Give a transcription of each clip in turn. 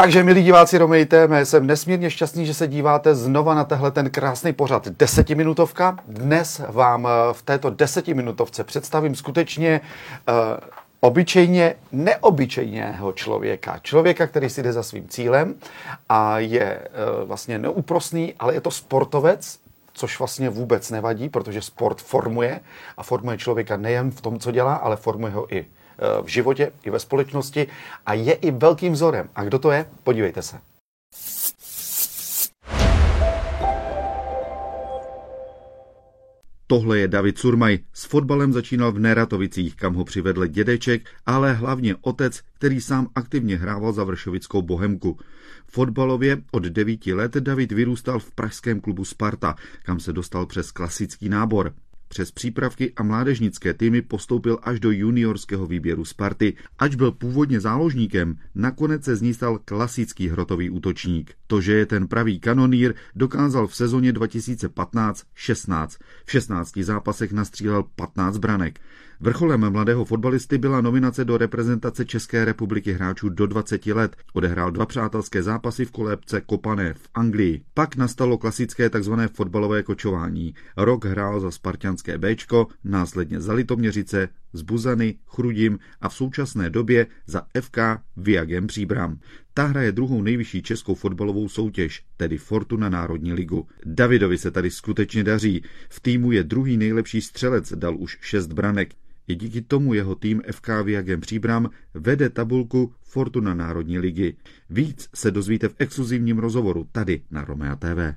Takže, milí diváci Romejte, jsem nesmírně šťastný, že se díváte znova na tehle ten krásný pořad desetiminutovka. Dnes vám eh, v této desetiminutovce představím skutečně uh, obyčejně neobyčejného člověka. Člověka, který si jde za svým cílem a je uh, vlastně neúprosný, ale je to sportovec, což vlastně vůbec nevadí, protože sport formuje a formuje člověka nejen v tom, co dělá, ale formuje ho i v životě, i ve společnosti a je i velkým vzorem. A kdo to je? Podívejte se. Tohle je David Surmaj. S fotbalem začínal v Neratovicích, kam ho přivedl dědeček, ale hlavně otec, který sám aktivně hrával za Vršovickou bohemku. Fotbalově od devíti let David vyrůstal v pražském klubu Sparta, kam se dostal přes klasický nábor. Přes přípravky a mládežnické týmy postoupil až do juniorského výběru Sparty. Ač byl původně záložníkem, nakonec se z ní stal klasický hrotový útočník. To, že je ten pravý kanonír, dokázal v sezóně 2015-16. V 16 zápasech nastřílel 15 branek. Vrcholem mladého fotbalisty byla nominace do reprezentace České republiky hráčů do 20 let. Odehrál dva přátelské zápasy v kolébce Kopané v Anglii. Pak nastalo klasické tzv. fotbalové kočování. Rok hrál za spartianské Bčko, následně za Litoměřice, z Buzany, Chrudim a v současné době za FK Viagem Příbram. Ta hraje druhou nejvyšší českou fotbalovou soutěž, tedy Fortuna Národní ligu. Davidovi se tady skutečně daří. V týmu je druhý nejlepší střelec, dal už šest branek. I díky tomu jeho tým FK Viagem Příbram vede tabulku Fortuna Národní ligy. Víc se dozvíte v exkluzivním rozhovoru tady na Romea TV.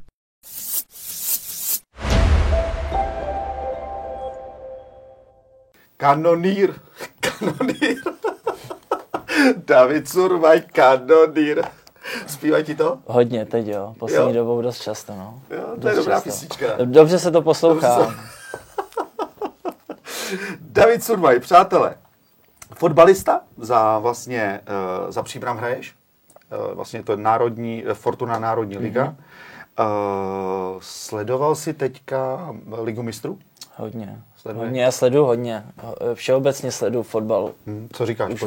Kanonýr, kanonýr. David Surmaj, kanonýr. Zpívají ti to? Hodně teď jo, poslední jo. dobou dost často no. Jo, to dost je dobrá často. písnička. Dobře se to poslouchá. Dobře. David Surmaj, přátelé, fotbalista za vlastně, uh, za příbram hraješ? Uh, vlastně to je národní, eh, Fortuna Národní liga. Mm-hmm. Uh, sledoval jsi teďka Ligu mistrů? Hodně. Sleduje? Hodně, já sleduju hodně. Všeobecně sleduju fotbal. Hmm, co říkáš? Už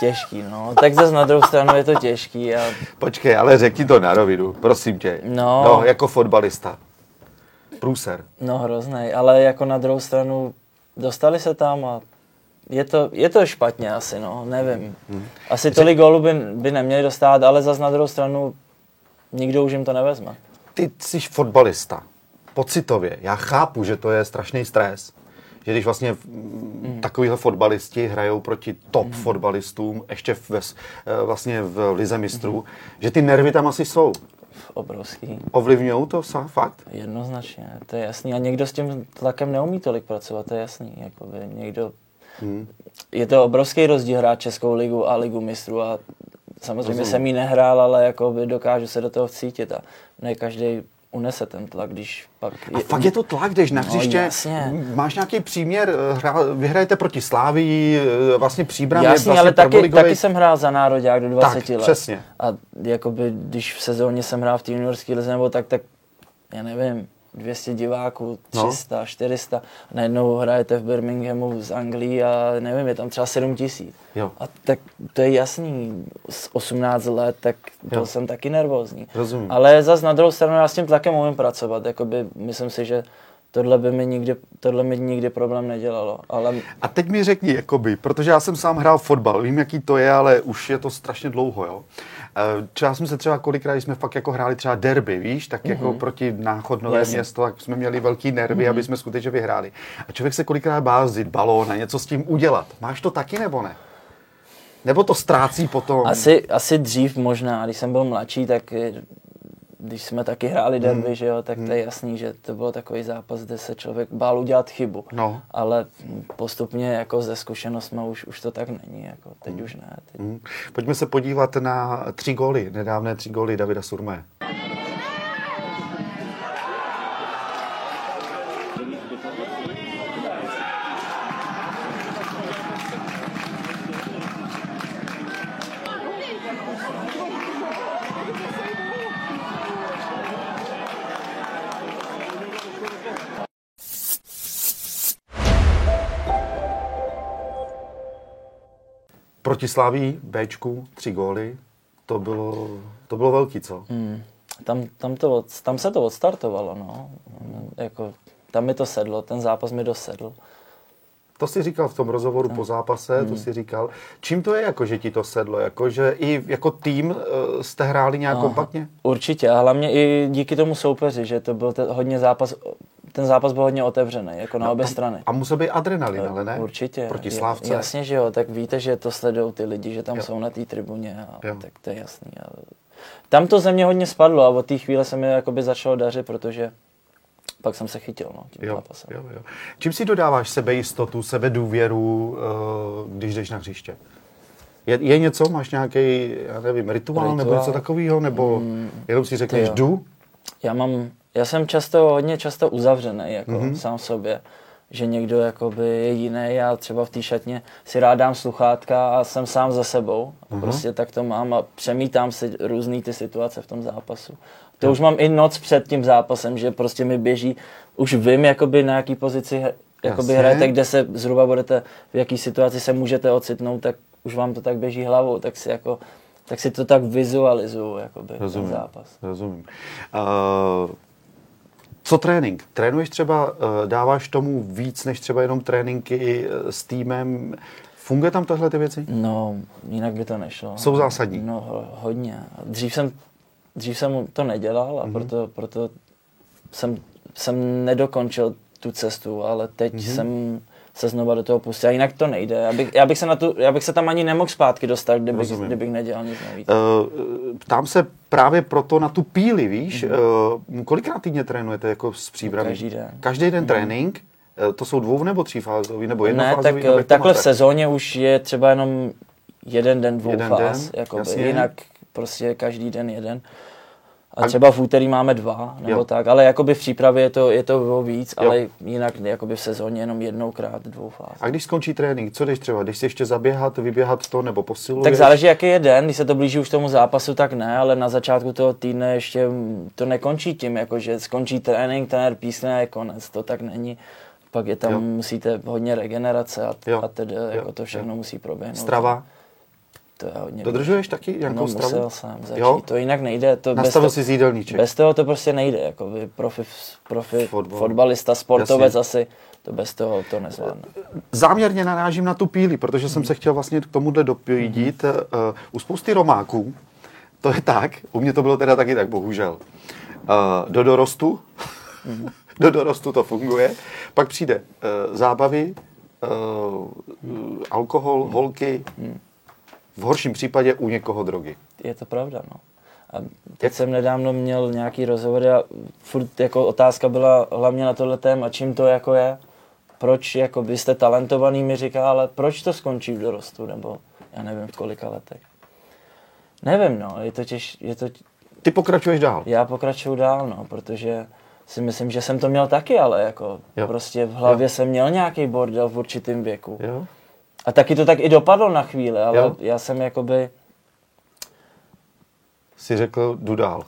Těžký, no. Tak zase na druhou stranu je to těžký. A... Počkej, ale řekni to na rovinu, prosím tě. No. no jako fotbalista. Průser. No hrozný, ale jako na druhou stranu dostali se tam a je to, je to špatně asi, no, nevím. Hmm. Asi tolik gólů by, by neměli dostat, ale zase na druhou stranu nikdo už jim to nevezme. Ty jsi fotbalista pocitově, já chápu, že to je strašný stres, že když vlastně mm. takovýhle fotbalisti hrajou proti top mm. fotbalistům, ještě v, eh, vlastně v lize mistrů, mm. že ty nervy tam asi jsou. Obrovský. Ovlivňují to fakt? Jednoznačně, to je jasný. A někdo s tím tlakem neumí tolik pracovat, to je jasný. Jakoby někdo... Hmm. Je to obrovský rozdíl hrát Českou ligu a ligu mistrů a samozřejmě Rozumím. jsem ji nehrál, ale jakoby dokážu se do toho vcítit a ne každý unese ten tlak, když pak... Je, a fakt je to tlak, když na no, hřiště, no, máš nějaký příměr, eh, vyhrajete proti Slávii, eh, vlastně příbram jasně, je vlastně ale taky, taky jsem hrál za národák do 20 tak, let. přesně. A jakoby, když v sezóně jsem hrál v té juniorské lize nebo tak, tak já nevím, 200 diváků, 300, no. 400. Najednou hrajete v Birminghamu z Anglii a nevím, je tam třeba 7 tisíc. A tak to je jasný, z 18 let, tak byl jo. jsem taky nervózní. Rozumím. Ale zase na druhou stranu já s tím tlakem umím pracovat. Jakoby, myslím si, že tohle by mi nikdy, tohle mi nikdy problém nedělalo. Ale... A teď mi řekni, jakoby, protože já jsem sám hrál fotbal, vím, jaký to je, ale už je to strašně dlouho, jo. Třeba jsme se třeba kolikrát, když jsme fakt jako hráli třeba derby, víš, tak mm-hmm. jako mhm. proti náchodnové Jasně. město, tak jsme měli velký nervy, mm-hmm. aby jsme skutečně vyhráli. A člověk se kolikrát bál vzít balón a něco s tím udělat. Máš to taky nebo ne? Nebo to ztrácí potom? Asi, asi dřív možná, když jsem byl mladší, tak když jsme taky hráli derby, hmm. že jo, tak hmm. to je hmm. jasný, že to byl takový zápas, kde se člověk bál udělat chybu. No. Ale postupně jako ze zkušenostmi už, už to tak není, jako teď hmm. už ne. Teď. Hmm. Pojďme se podívat na tři góly, nedávné tři góly Davida Surmé. Proti Slaví, Bčku, tři góly, to bylo, to bylo velký, co? Hmm. Tam, tam, to, tam se to odstartovalo, no. Jako, tam mi to sedlo, ten zápas mi dosedl. To si říkal v tom rozhovoru no. po zápase, hmm. to si říkal. Čím to je, jako, že ti to sedlo? Jako, že i jako tým uh, jste hráli nějak Aha, kompaktně? Určitě a hlavně i díky tomu soupeři, že to byl te, hodně zápas, ten zápas byl hodně otevřený, jako na no, obě strany. A musel být adrenalin, ale ne? Určitě. Proti Slávce. Jasně, že jo, tak víte, že to sledují ty lidi, že tam jo. jsou na té tribuně, a jo. tak to je jasný. Ale... Tam to ze mě hodně spadlo a od té chvíle se mi jakoby začalo dařit, protože pak jsem se chytil no, tím jo, zápasem. Jo, jo. Čím si dodáváš sebejistotu, sebedůvěru, eh, když jdeš na hřiště? Je, je něco, máš nějaký, já nevím, rituál, rituál. nebo něco takového, nebo mm, jenom si řekneš jdu? Já mám, já jsem často, hodně často uzavřený, jako mm-hmm. sám sobě že někdo jakoby je jiný. Já třeba v té šatně si rád dám sluchátka a jsem sám za sebou. Uh-huh. prostě tak to mám a přemítám si různé ty situace v tom zápasu. To už mám i noc před tím zápasem, že prostě mi běží, už vím, jakoby na jaký pozici jakoby hrajete, kde se zhruba budete, v jaký situaci se můžete ocitnout, tak už vám to tak běží hlavou, tak si jako tak si to tak vizualizuju, jakoby, rozumím, ten zápas. Rozumím. Uh, co trénink? Trénuješ třeba, uh, dáváš tomu víc než třeba jenom tréninky uh, s týmem? Funguje tam tohle ty věci? No, jinak by to nešlo. Jsou zásadní? No, hodně. Dřív jsem dřív jsem to nedělal a mm-hmm. proto, proto jsem, jsem nedokončil tu cestu, ale teď mm-hmm. jsem se znova do toho pustil. A jinak to nejde. Já bych, já bych, se, na tu, já bych se tam ani nemohl zpátky dostat, kdybych, kdybych nedělal nic navíc. Uh, ptám se právě proto na tu píli, víš? Mm-hmm. Uh, kolikrát týdně trénujete jako s příbramí? Každý den. Každý den mm-hmm. trénink? Uh, to jsou dvou nebo třífázový, nebo jednofázový? Ne, tak takhle v sezóně už je třeba jenom jeden den, dvou jeden fáz. Den, jakoby. Jinak prostě každý den jeden. A třeba v úterý máme dva, nebo jo. tak, ale jakoby v přípravě je to, je to víc, jo. ale jinak jakoby v sezóně jenom jednoukrát dvou fáz. A když skončí trénink, co jdeš třeba? Když si ještě zaběhat, vyběhat to nebo posiluješ? Tak záleží, jaký je den, když se to blíží už tomu zápasu, tak ne, ale na začátku toho týdne ještě to nekončí tím, jako že skončí trénink, trenér písne a je konec, to tak není. Pak je tam, jo. musíte hodně regenerace a, a tedy jako to všechno jo. musí proběhnout. Strava? To je hodně Dodržuješ taky nějakou no, stravu? musel jsem začít. Jo? To jinak nejde. To Nastavil si jídelníček. Bez toho to prostě nejde. Jako profi, profi Fotbal. fotbalista, sportovec Jasně. asi. To bez toho to nezvládne. Záměrně narážím na tu píli, protože jsem se chtěl vlastně k tomuhle dopídit. Mm-hmm. Uh, u spousty Romáků to je tak, u mě to bylo teda taky tak, bohužel. Uh, do dorostu, mm-hmm. do dorostu to funguje, pak přijde uh, zábavy, uh, alkohol, holky, mm v horším případě u někoho drogy. Je to pravda, no. A teď jsem nedávno měl nějaký rozhovor a furt jako otázka byla hlavně na tohle téma, čím to jako je. Proč, jako vy jste talentovaný, mi říká, ale proč to skončí v dorostu, nebo já nevím v kolika letech. Nevím, no, je to těž, je to... Ty pokračuješ dál? Já pokračuju dál, no, protože si myslím, že jsem to měl taky, ale jako jo. prostě v hlavě jo. jsem měl nějaký bordel v určitém věku. Jo. A taky to tak i dopadlo na chvíli, ale jo. já jsem jakoby... Si řekl, jdu dál.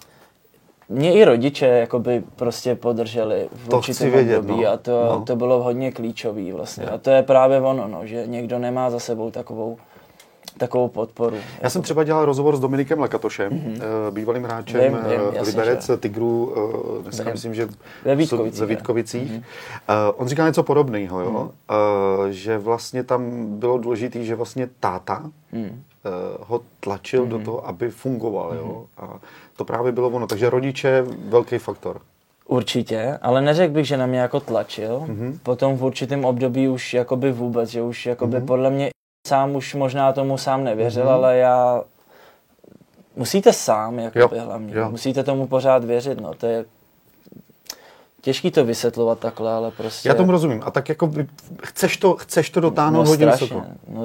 Mě i rodiče jakoby prostě podrželi v to určitém vědět, období no. a to, no. to bylo hodně klíčový vlastně. Jo. A to je právě ono, no, že někdo nemá za sebou takovou takovou podporu. Já jako jsem třeba dělal rozhovor s Dominikem Lakatošem, mm-hmm. bývalým hráčem vím, vím, eh, Liberec že. Tigru, eh, dneska vím. myslím, že ve Vítkovicích. Ve Vítkovicích. Mm-hmm. On říkal něco podobného, jo? Mm-hmm. že vlastně tam bylo důležité, že vlastně táta mm-hmm. ho tlačil mm-hmm. do mhm. toho, aby fungoval. Mm-hmm. Jo? Mhm. A to právě bylo ono. Takže rodiče velký faktor. Určitě, ale neřekl bych, že na mě jako tlačil. Mm-hmm. Potom v určitém období už jakoby vůbec, že už jakoby mm-hmm. podle mě sám už možná tomu sám nevěřil, mm-hmm. ale já... Musíte sám, jako jo, hlavně. Jo. Musíte tomu pořád věřit, no. To je těžký to vysvětlovat takhle, ale prostě... Já tomu rozumím. A tak jako chceš to, chceš to dotáhnout no, hodně vysoko. No,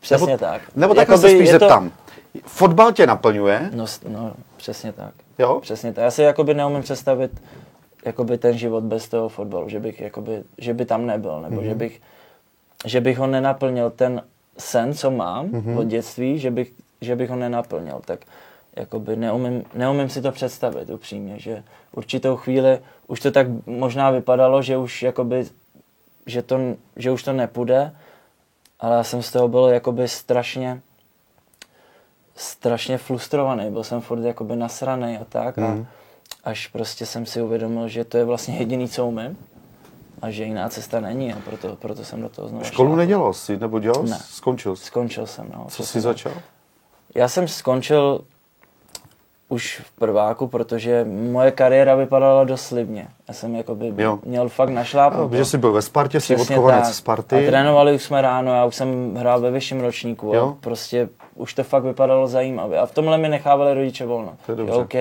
přesně nebo, tak. Nebo takhle se spíš zeptám. To... Fotbal tě naplňuje? No, no, přesně tak. Jo? Přesně tak. Já si jakoby neumím představit jakoby ten život bez toho fotbalu, že bych jakoby, že by tam nebyl, nebo mm-hmm. že bych že bych ho nenaplnil ten sen, co mám mm-hmm. od dětství, že bych, že bych ho nenaplnil, tak jakoby neumím, neumím si to představit upřímně, že určitou chvíli už to tak možná vypadalo, že už jakoby, že, to, že už to nepůjde ale já jsem z toho byl jakoby strašně strašně frustrovaný, byl jsem furt jakoby nasraný a tak a Mhm. až prostě jsem si uvědomil, že to je vlastně jediný, co umím a že jiná cesta není a proto, proto jsem do toho znovu Školu šlápl. nedělal jsi, nebo dělal jsi? Ne. Skončil jsi. Skončil jsem, no. Co jsi začal? Já jsem skončil už v prváku, protože moje kariéra vypadala dost slibně. Já jsem jakoby Jo. měl fakt našlápnout. Protože jsi byl ve Spartě, jsi odchovanec. Sparty. A trénovali už jsme ráno, já už jsem hrál ve vyšším ročníku Jo. a prostě už to fakt vypadalo zajímavě. A v tomhle mi nechávali rodiče volno. To je dobře. OK,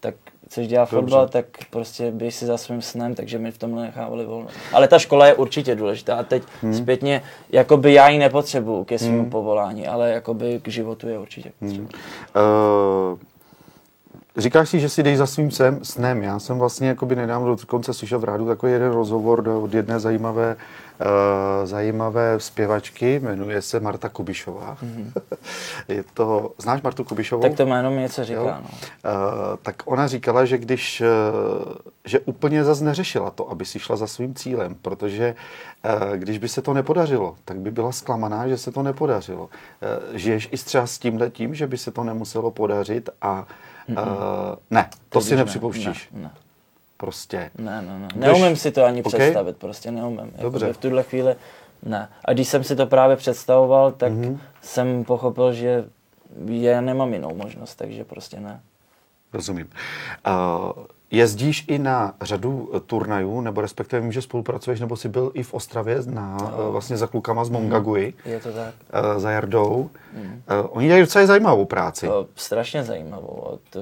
tak chceš dělat Dobře. fotbal, tak prostě běž si za svým snem, takže mi v tomhle nechávali volno. Ale ta škola je určitě důležitá a teď Hmm. zpětně, jakoby já ji nepotřebuju ke svému povolání, ale jakoby k životu je určitě potřebuju. Uh, říkáš si, že si jdeš za svým sem, snem. Já jsem vlastně jakoby nedávno dokonce slyšel v rádu takový jeden rozhovor od jedné zajímavé, zajímavé zpěvačky, jmenuje se Marta Kubišová. je to, znáš Martu Kubišovou? Tak to jméno mi něco říká, Jo? no. Uh, tak ona říkala, že když, uh, že úplně zas neřešila to, aby si šla za svým cílem, protože uh, když by se to nepodařilo, tak by byla zklamaná, že se to nepodařilo. Uh, žiješ i třeba s tím tím, že by se to nemuselo podařit a uh, ne, to Teď si nepřipouštíš. Ne, ne. Prostě. Ne, ne, ne. Neumím si to ani OK? představit, prostě neumím. Dobře. Jakoby v tuhle chvíli ne. A když jsem si to právě představoval, tak Mhm. jsem pochopil, že já nemám jinou možnost, takže prostě ne. Rozumím. Uh, jezdíš i na řadu turnajů, nebo respektive vím, že spolupracuješ, nebo jsi byl i v Ostravě na, no. vlastně za klukama z Mongagui. Je to tak. eh, za Jardou. Eh, Oni dělají docela zajímavou práci. To strašně zajímavou. To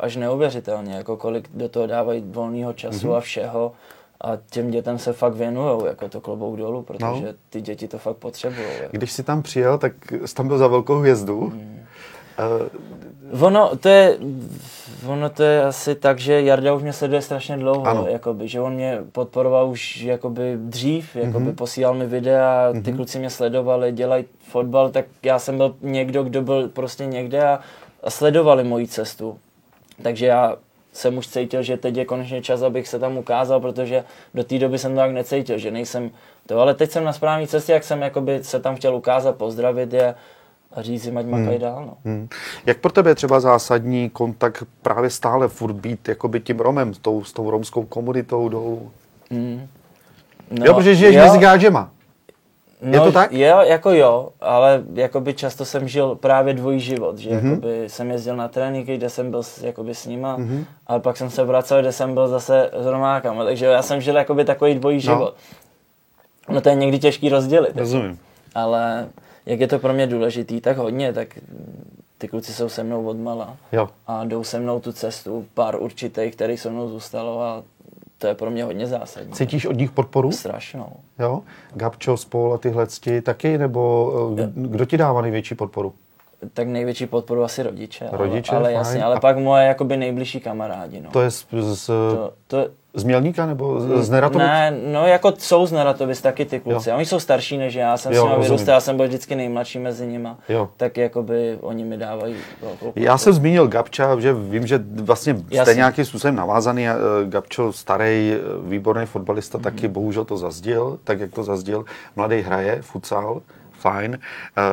až neuvěřitelně, jako kolik do toho dávají volného času Mhm. a všeho. A těm dětem se fakt věnujou, jako to klobouk dolů, protože No. ty děti to fakt potřebují. Jako. Když jsi tam přijel, tak jsi tam byl za velkou hvězdu. Mhm. Eh, Ono to, je, ono to je asi tak, že Jarda už mě sleduje strašně dlouho, Ano. jakoby, že on mě podporoval už jakoby dřív, jakoby Mhm. posílal mi videa, ty kluci mě sledovali, dělají fotbal, tak já jsem byl někdo, kdo byl prostě někde a, a sledovali moji cestu. Takže já jsem už cítil, že teď je konečně čas, abych se tam ukázal, protože do té doby jsem to tak necítil, že nejsem to, ale teď jsem na správné cestě, jak jsem jakoby se tam chtěl ukázat, pozdravit je a říct jim, ať makají dál. No. hm. Jak pro tebe je třeba zásadní kontakt právě stále furt být jakoby tím Romem, s tou, s tou romskou komunitou dolů? Mm. No, jo, protože žiješ mezi gážema. No, je to tak? Jo, jako jo, ale jakoby často jsem žil právě dvojí život, že Mhm. mm-hmm. jakoby jsem jezdil na tréninky, kde jsem byl s, jakoby s nima, mm-hmm. ale pak jsem se vracel, kde jsem byl zase s Romákama, takže já jsem žil jakoby takový dvojí No. život. No to je někdy těžký rozdělit, Rozumím. ale jak je to pro mě důležitý, tak hodně, tak ty kluci jsou se mnou odmala Jo. a jdou se mnou tu cestu, pár určitých, který se mnou zůstalo a to je pro mě hodně zásadní. Cítíš od nich podporu? Strašnou. Jo? Gabčo, Spol a tyhle cti taky, nebo eh, kdo ti dává největší podporu? Tak největší podporu asi rodiče. Rodiče, ale, ale jasně, ale A- pak moje jakoby nejbližší kamarádi. No. To je z, z, to, to, z Mělníka nebo z, Neratovic? ne, no jako jsou z Neratovic taky ty kluci. Jo. A Oni jsou starší než já, jsem Jo, s nimi vyrůstal, já jsem byl vždycky nejmladší mezi nima. Jo. Tak jakoby oni mi dávají velkou Já jsem zmínil Gabča, že vím, že vlastně jste Jasně. nějakým způsobem navázaný. eh, Gabčo, starý, výborný fotbalista, Mhm. taky bohužel to zazděl, tak jak to zazděl. Mladý hraje, futsal, fajn.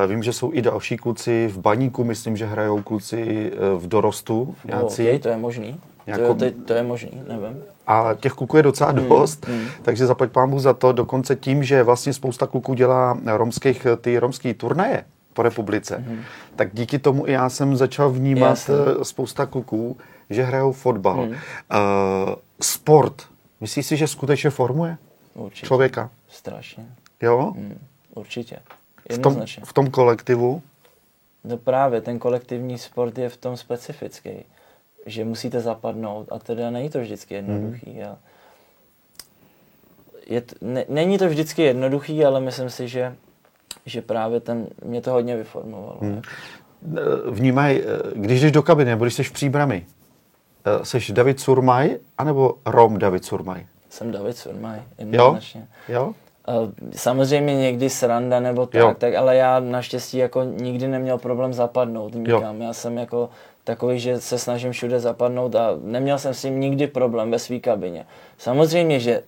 Eh, Vím, že jsou i další kluci v baníku, myslím, že hrajou kluci eh, v dorostu. No, Nějací. okay, to je možný. Jako- To, je, to je možný, nevím. A těch kluků je docela Hmm, dost, takže zaplať pámu za to. Dokonce tím, že vlastně spousta kluků dělá romských, ty romský turnaje po republice, tak díky tomu i já jsem začal vnímat Hmm. Jasně. Hmm. eh, spousta kluků, že hrajou fotbal. Uh, sport, myslíš si, že skutečně formuje Určitě. člověka? Strašně. Jo? Hmm, určitě. V tom, v tom kolektivu? No právě, ten kolektivní sport je v tom specifický, že musíte zapadnout a teda není to vždycky jednoduchý. Hmm. A je t, ne, není to vždycky jednoduchý, ale myslím si, že, že právě ten, mě to hodně vyformovalo. Eh, Vnímaj, eh, když jdeš do kabiny, nebo když jsi v příbrami, eh, jsi David Surmaj, anebo Rom David Surmaj? Jsem David Surmaj, Jo? jednoznačně. Jo? A Samozřejmě někdy sranda nebo tak, Jo. tak, ale já naštěstí jako nikdy neměl problém zapadnout nikam. Já jsem jako takový, že se snažím všude zapadnout a neměl jsem s tím nikdy problém ve své kabině. Samozřejmě, že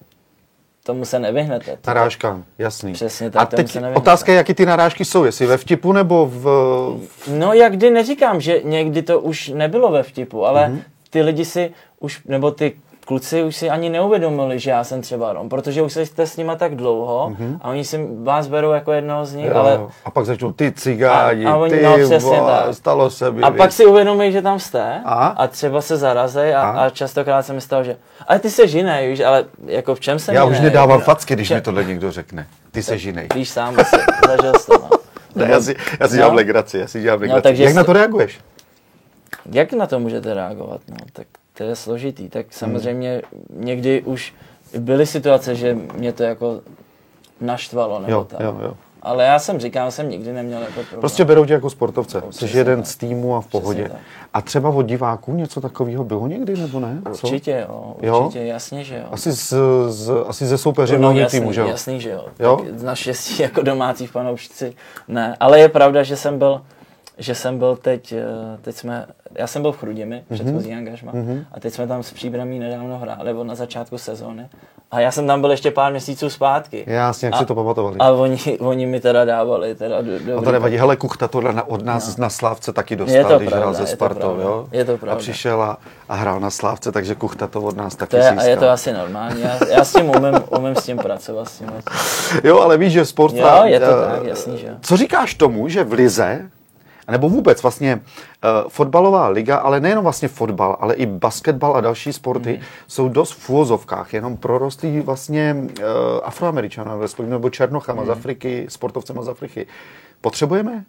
tomu se nevyhnete. To Narážka, jasný. Přesně tak, A teď se nevyhnete. otázka je, jaký ty narážky jsou, jestli ve vtipu nebo v... No jak kdy neříkám, že někdy to už nebylo ve vtipu, ale Mhm. mm-hmm. ty lidi si už, nebo ty kluci už si ani neuvědomili, že já jsem třeba Rom, protože už jste s nima tak dlouho mm-hmm. a oni si vás berou jako jednoho z nich, Jo, ale A pak začnou ty cigáni, A- a oni- ty, no, přesně vole, tak. stalo se mi. a víš. pak si uvědomí, že tam jste A? a, třeba se zarazej a, A? a častokrát se mi stalo, že ale ty se žinej, víš, ale jako v čem jsem Já už jinej? nedávám Jako- facky, když mi tohle někdo řekne. Ty se žinej. Víš sám, asi, zažil jsi to, no. Ne, já si, já si No. dělám legraci, já si dělám legraci. takže Jak na jsi- to reaguješ? Jak na to můžete reagovat? No, tak to je složitý. Tak samozřejmě někdy už byly situace, že mě to jako naštvalo nebo Jo, tak. jo, jo. Ale já jsem říkal, jsem nikdy neměl jako problém. Prostě berou tě jako sportovce. Jsi přesně jeden tak. z týmu a v pohodě. tak. A třeba od diváků něco takového bylo někdy, nebo ne? Co? Určitě, jo, Jo? určitě, jasně, že jo. Asi, z, z, asi ze soupeře no, no, jasný, týmu, že jo? jasný, že jo. Jo? Tak naštěstí jako domácí fanoušci ne. Ale je pravda, že jsem byl, že jsem byl teď, eh, teď jsme, já jsem byl v Chrudimi, Mhm. mm-hmm. předchozí angažma, mm-hmm. a teď jsme tam s Příbramí nedávno hráli, nebo na začátku sezóny. A já jsem tam byl ještě pár měsíců zpátky. Jasně, jak a, si to pamatovali. A oni, oni mi teda dávali teda do, A dobrý to nevadí, hele, Kuchta tohle na, od nás no. na Slávce taky dostal, Je to když pravda, hrál ze je to Spartou, pravda. jo? Je to A pravda. přišel a, a hrál na Slávce, takže Kuchta to od nás taky to je, a je získal. to asi normální. Já, já s tím umím, umím s tím pracovat. S tím. Jo, ale víš, že sport... Jo, je to eh, tak, jasný, že. Co říkáš tomu, že v Lize, nebo vůbec vlastně uh, fotbalová liga, ale nejenom vlastně fotbal, ale i basketbal a další sporty Mhm. jsou dost v úvozovkách, jenom prorostlí vlastně uh, afroameričané, respektive nebo černochama Mhm. z Afriky, sportovcema z Afriky. Potřebujeme?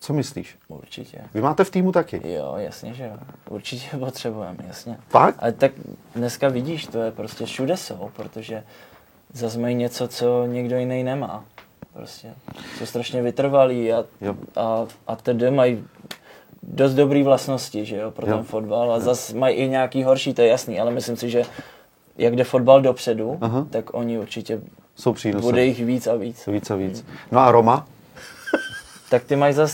Co myslíš? Určitě. Vy máte v týmu taky? Jo, jasně, že jo. Určitě potřebujeme, jasně. Fakt? Ale tak dneska vidíš, to je prostě všude jsou, protože zase mají něco, co někdo jiný nemá. Prostě jsou strašně vytrvalí a, Jo. a, a tedy mají dost dobrý vlastnosti, že jo, pro Jo. ten fotbal a zase mají i nějaký horší, to je jasný, ale myslím si, že jak jde fotbal dopředu, Aha. tak oni určitě Jsou přínosy. bude jich víc a víc. Víc a víc. No a Roma? Tak ty mají zas,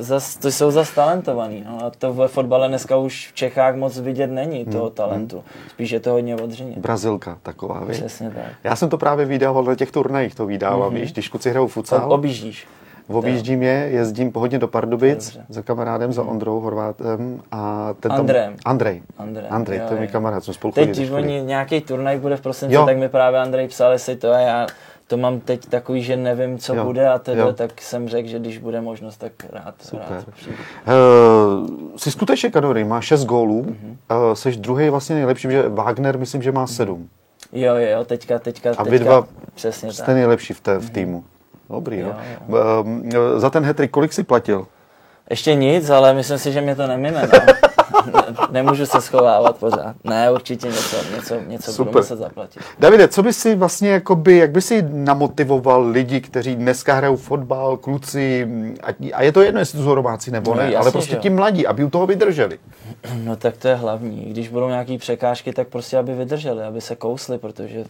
zas, to jsou zas talentovaný. No. A to ve fotbale dneska už v Čechách moc vidět není, toho Hmm, talentu. Spíš je to hodně odřeně. Brazilka taková, víš? Přesně tak. Já jsem to právě vydával na těch turnajích, to vydávám, víš, když kluci hrajou futsal. objíždíš? Objíždím je, jezdím hodně do Pardubic Dobře. za kamarádem, za Ondrou Horvátem a ten tam... Andrej. Andrej, Andrej, jo, to je můj jo. kamarád, jsme spolu Teď, když oni nějaký turnaj bude v prosinci, Jo. tak mi právě Andrej psal, jestli to a já to mám teď takový, že nevím, co Jo, bude a teda, jo. tak jsem řekl, že když bude možnost, tak rád, rád přijdu. Uh, jsi skutečně kanory, má 6 gólů, Mhm. uh, jsi druhý vlastně nejlepší, že Wagner myslím, že má 7. Jo, jo, teďka, teďka, A vy teďka, dva přesně Jste tak. nejlepší v, té, v týmu. Dobrý, Jo, no. Uh, za ten hetrik kolik jsi platil? Ještě nic, ale myslím si, že mě to nemine. No. Ne- Nemůžu se schovávat pořád. Ne, určitě něco, něco, něco budu Super. muset zaplatit. Davide, co by si vlastně, jakoby, jak by si namotivoval lidi, kteří dneska hrajou fotbal, kluci, a, a je to jedno, jestli to jsou Romáci nebo No, ne, jasně, ale prostě ti mladí, aby u toho vydrželi. No tak to je hlavní. Když budou nějaké překážky, tak prostě aby vydrželi, aby se kousli, protože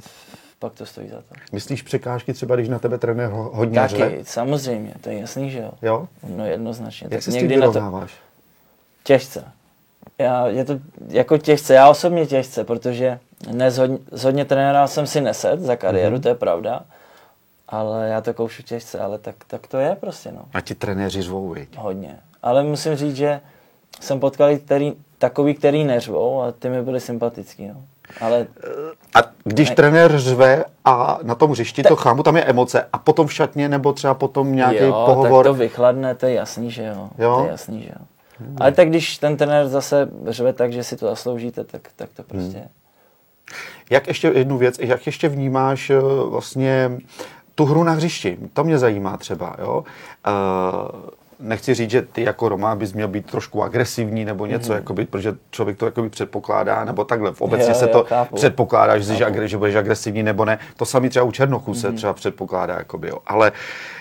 pak to stojí za to. Myslíš překážky třeba, když na tebe trenér ho- hodně řve? Taky, samozřejmě, to je jasný, že jo. Jo? No jednoznačně. Jak Tak se někdy na to těžce. Já, je to jako těžce, já osobně těžce, protože ne, zhodně, zhodně trenéra jsem si neset za kariéru, Mhm. mm-hmm. to je pravda, ale já to koušu těžce, ale tak, tak to je prostě, no. A ti trenéři řvou, viď? Hodně. Ale musím říct, že jsem potkal i který, takový, který neřvou a ty mi byli sympatický, no. Ale A když Ne. trenér řve a na tom hřišti to chámu, tam je emoce a potom v šatně nebo třeba potom nějaký jo, pohovor. tak to vychladne, to je jasný, že jo. Jo? To je jasný, že jo. Ale tak když ten trenér zase řve tak, že si to zasloužíte, tak, tak to prostě je. Jak ještě jednu věc, jak ještě vnímáš eh, vlastně tu hru na hřišti? To mě zajímá třeba, jo. Uh, nechci říct, že ty jako Roma bys měl být trošku agresivní nebo něco, mm-hmm. jakoby, protože člověk to jakoby předpokládá, nebo takhle. V obecně Jo, se jo, to chápu. předpokládá, že, jsi, agre- že budeš agresivní nebo ne. To samý třeba u Černochů Mhm. se třeba předpokládá, jakoby, jo. Ale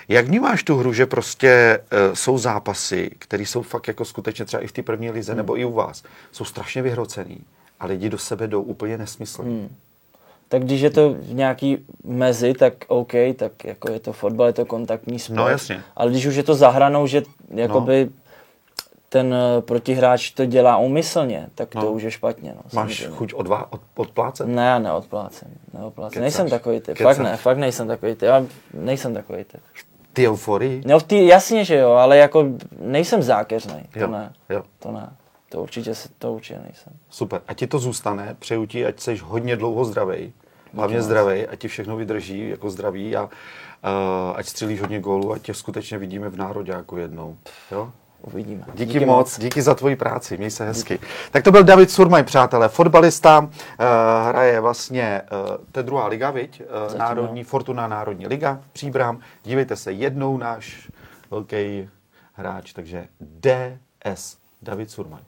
jak vnímáš tu hru, že prostě uh, jsou zápasy, které jsou fakt jako skutečně třeba i v té první lize, Mhm. nebo i u vás, jsou strašně vyhrocený a lidi do sebe jdou úplně nesmyslně. Hmm. Tak když je to v nějaký mezi, tak OK, tak jako je to fotbal, je to kontaktní sport. No, jasně. Ale když už je to za hranou, že jakoby ten eh, protihráč to dělá úmyslně, tak to No. už je špatně. No, Máš samozřejmě. chuť odvá, od, odplácet? Ne, já neodplácím. neodplácím. Kecáš. Nejsem takový typ. Kecáš. Fakt ne, fakt nejsem takový typ. Já nejsem takový typ. Ty euforii? No tý, jasně, že jo, ale jako nejsem zákeřnej. To Jo, ne. jo. To ne. To určitě, se- to určitě nejsem. Super. A ti to zůstane. Přeju ti, ať jsi hodně dlouho zdravý. Hlavně moc. zdravý, ať ti všechno vydrží jako zdraví a uh, ať střílíš hodně gólů, ať tě skutečně vidíme v nároďáku jednou. Jo? Uvidíme. Díky, díky moc, díky za tvoji práci, měj se hezky. Tak to byl David Surmaj, přátelé, fotbalista, uh, hraje vlastně, uh, to je druhá liga, viď? Uh, národní, Fortuna Národní liga, Příbram. Dívejte se, jednou náš velký hráč, takže DS, David Surmaj.